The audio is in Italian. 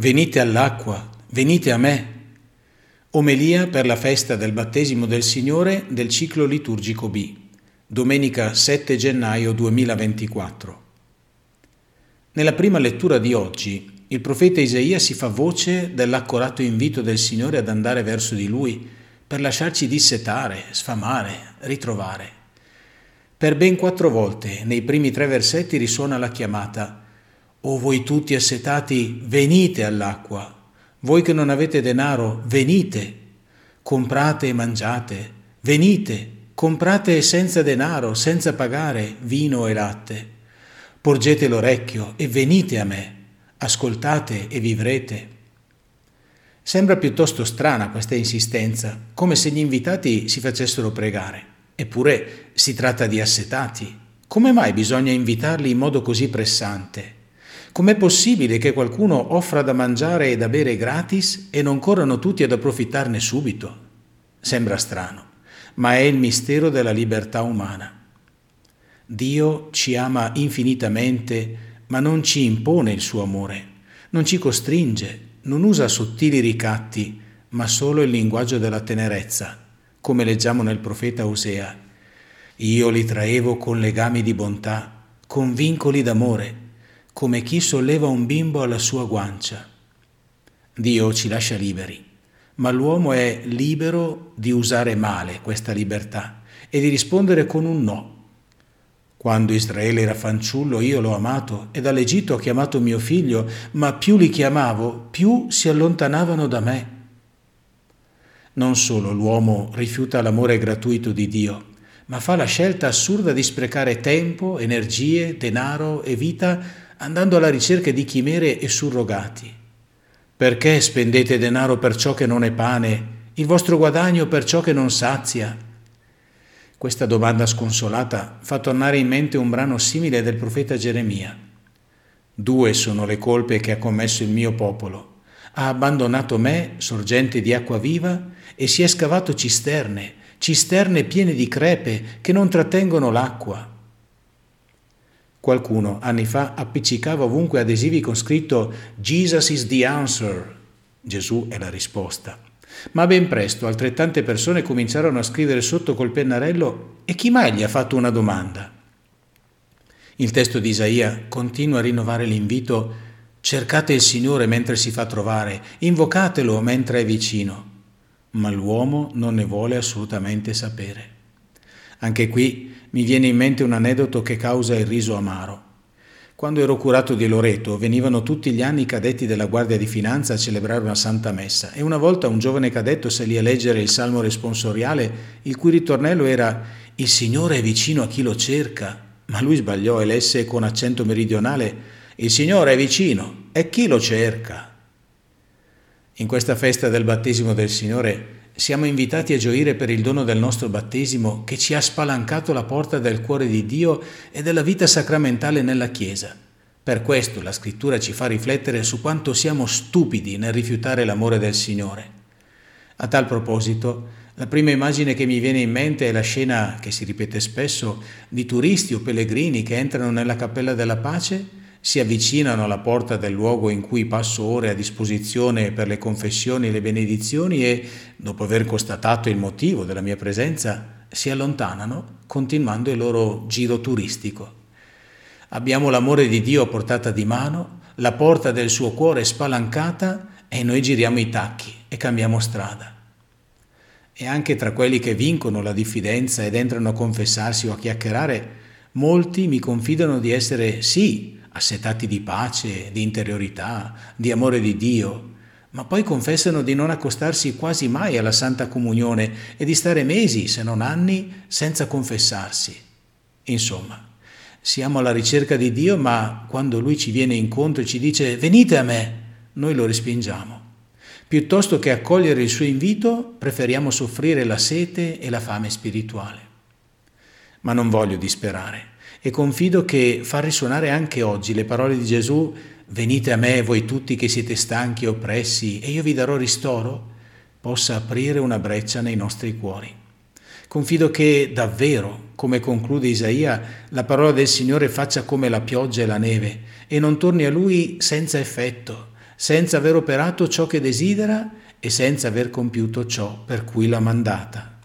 Venite all'acqua, venite a me. Omelia per la festa del battesimo del Signore del ciclo liturgico B, domenica 7 gennaio 2024. Nella prima lettura di oggi, il profeta Isaia si fa voce dell'accorato invito del Signore ad andare verso di lui per lasciarci dissetare, sfamare, ritrovare. Per ben quattro volte nei primi tre versetti risuona la chiamata o voi tutti assetati, venite all'acqua. Voi che non avete denaro, venite. Comprate e mangiate. Venite. Comprate senza denaro, senza pagare vino e latte. Porgete l'orecchio e venite a me. Ascoltate e vivrete. Sembra piuttosto strana questa insistenza, come se gli invitati si facessero pregare. Eppure si tratta di assetati. Come mai bisogna invitarli in modo così pressante? Com'è possibile che qualcuno offra da mangiare e da bere gratis e non corrano tutti ad approfittarne subito? Sembra strano, ma è il mistero della libertà umana. Dio ci ama infinitamente, ma non ci impone il suo amore, non ci costringe, non usa sottili ricatti, ma solo il linguaggio della tenerezza, come leggiamo nel profeta Osea. Io li traevo con legami di bontà, con vincoli d'amore come chi solleva un bimbo alla sua guancia. Dio ci lascia liberi, ma l'uomo è libero di usare male questa libertà e di rispondere con un no. Quando Israele era fanciullo io l'ho amato e dall'Egitto ho chiamato mio figlio, ma più li chiamavo, più si allontanavano da me. Non solo l'uomo rifiuta l'amore gratuito di Dio, ma fa la scelta assurda di sprecare tempo, energie, denaro e vita andando alla ricerca di chimere e surrogati. Perché spendete denaro per ciò che non è pane, il vostro guadagno per ciò che non sazia? Questa domanda sconsolata fa tornare in mente un brano simile del profeta Geremia. Due sono le colpe che ha commesso il mio popolo. Ha abbandonato me, sorgente di acqua viva, e si è scavato cisterne, cisterne piene di crepe che non trattengono l'acqua. Qualcuno anni fa appiccicava ovunque adesivi con scritto Jesus is the answer, Gesù è la risposta. Ma ben presto altrettante persone cominciarono a scrivere sotto col pennarello e chi mai gli ha fatto una domanda? Il testo di Isaia continua a rinnovare l'invito cercate il Signore mentre si fa trovare, invocatelo mentre è vicino, ma l'uomo non ne vuole assolutamente sapere. Anche qui mi viene in mente un aneddoto che causa il riso amaro. Quando ero curato di Loreto venivano tutti gli anni i cadetti della Guardia di Finanza a celebrare una santa messa e una volta un giovane cadetto salì a leggere il salmo responsoriale il cui ritornello era Il Signore è vicino a chi lo cerca, ma lui sbagliò e lesse con accento meridionale Il Signore è vicino e chi lo cerca. In questa festa del battesimo del Signore siamo invitati a gioire per il dono del nostro battesimo che ci ha spalancato la porta del cuore di Dio e della vita sacramentale nella Chiesa. Per questo la scrittura ci fa riflettere su quanto siamo stupidi nel rifiutare l'amore del Signore. A tal proposito, la prima immagine che mi viene in mente è la scena, che si ripete spesso, di turisti o pellegrini che entrano nella Cappella della Pace si avvicinano alla porta del luogo in cui passo ore a disposizione per le confessioni e le benedizioni e, dopo aver constatato il motivo della mia presenza, si allontanano continuando il loro giro turistico. Abbiamo l'amore di Dio a portata di mano, la porta del suo cuore spalancata e noi giriamo i tacchi e cambiamo strada. E anche tra quelli che vincono la diffidenza ed entrano a confessarsi o a chiacchierare, molti mi confidano di essere sì assetati di pace, di interiorità, di amore di Dio, ma poi confessano di non accostarsi quasi mai alla Santa Comunione e di stare mesi, se non anni, senza confessarsi. Insomma, siamo alla ricerca di Dio, ma quando Lui ci viene incontro e ci dice venite a me, noi lo respingiamo. Piuttosto che accogliere il suo invito, preferiamo soffrire la sete e la fame spirituale. Ma non voglio disperare e confido che far risuonare anche oggi le parole di Gesù, venite a me voi tutti che siete stanchi e oppressi e io vi darò ristoro, possa aprire una breccia nei nostri cuori. Confido che davvero, come conclude Isaia, la parola del Signore faccia come la pioggia e la neve e non torni a Lui senza effetto, senza aver operato ciò che desidera e senza aver compiuto ciò per cui l'ha mandata.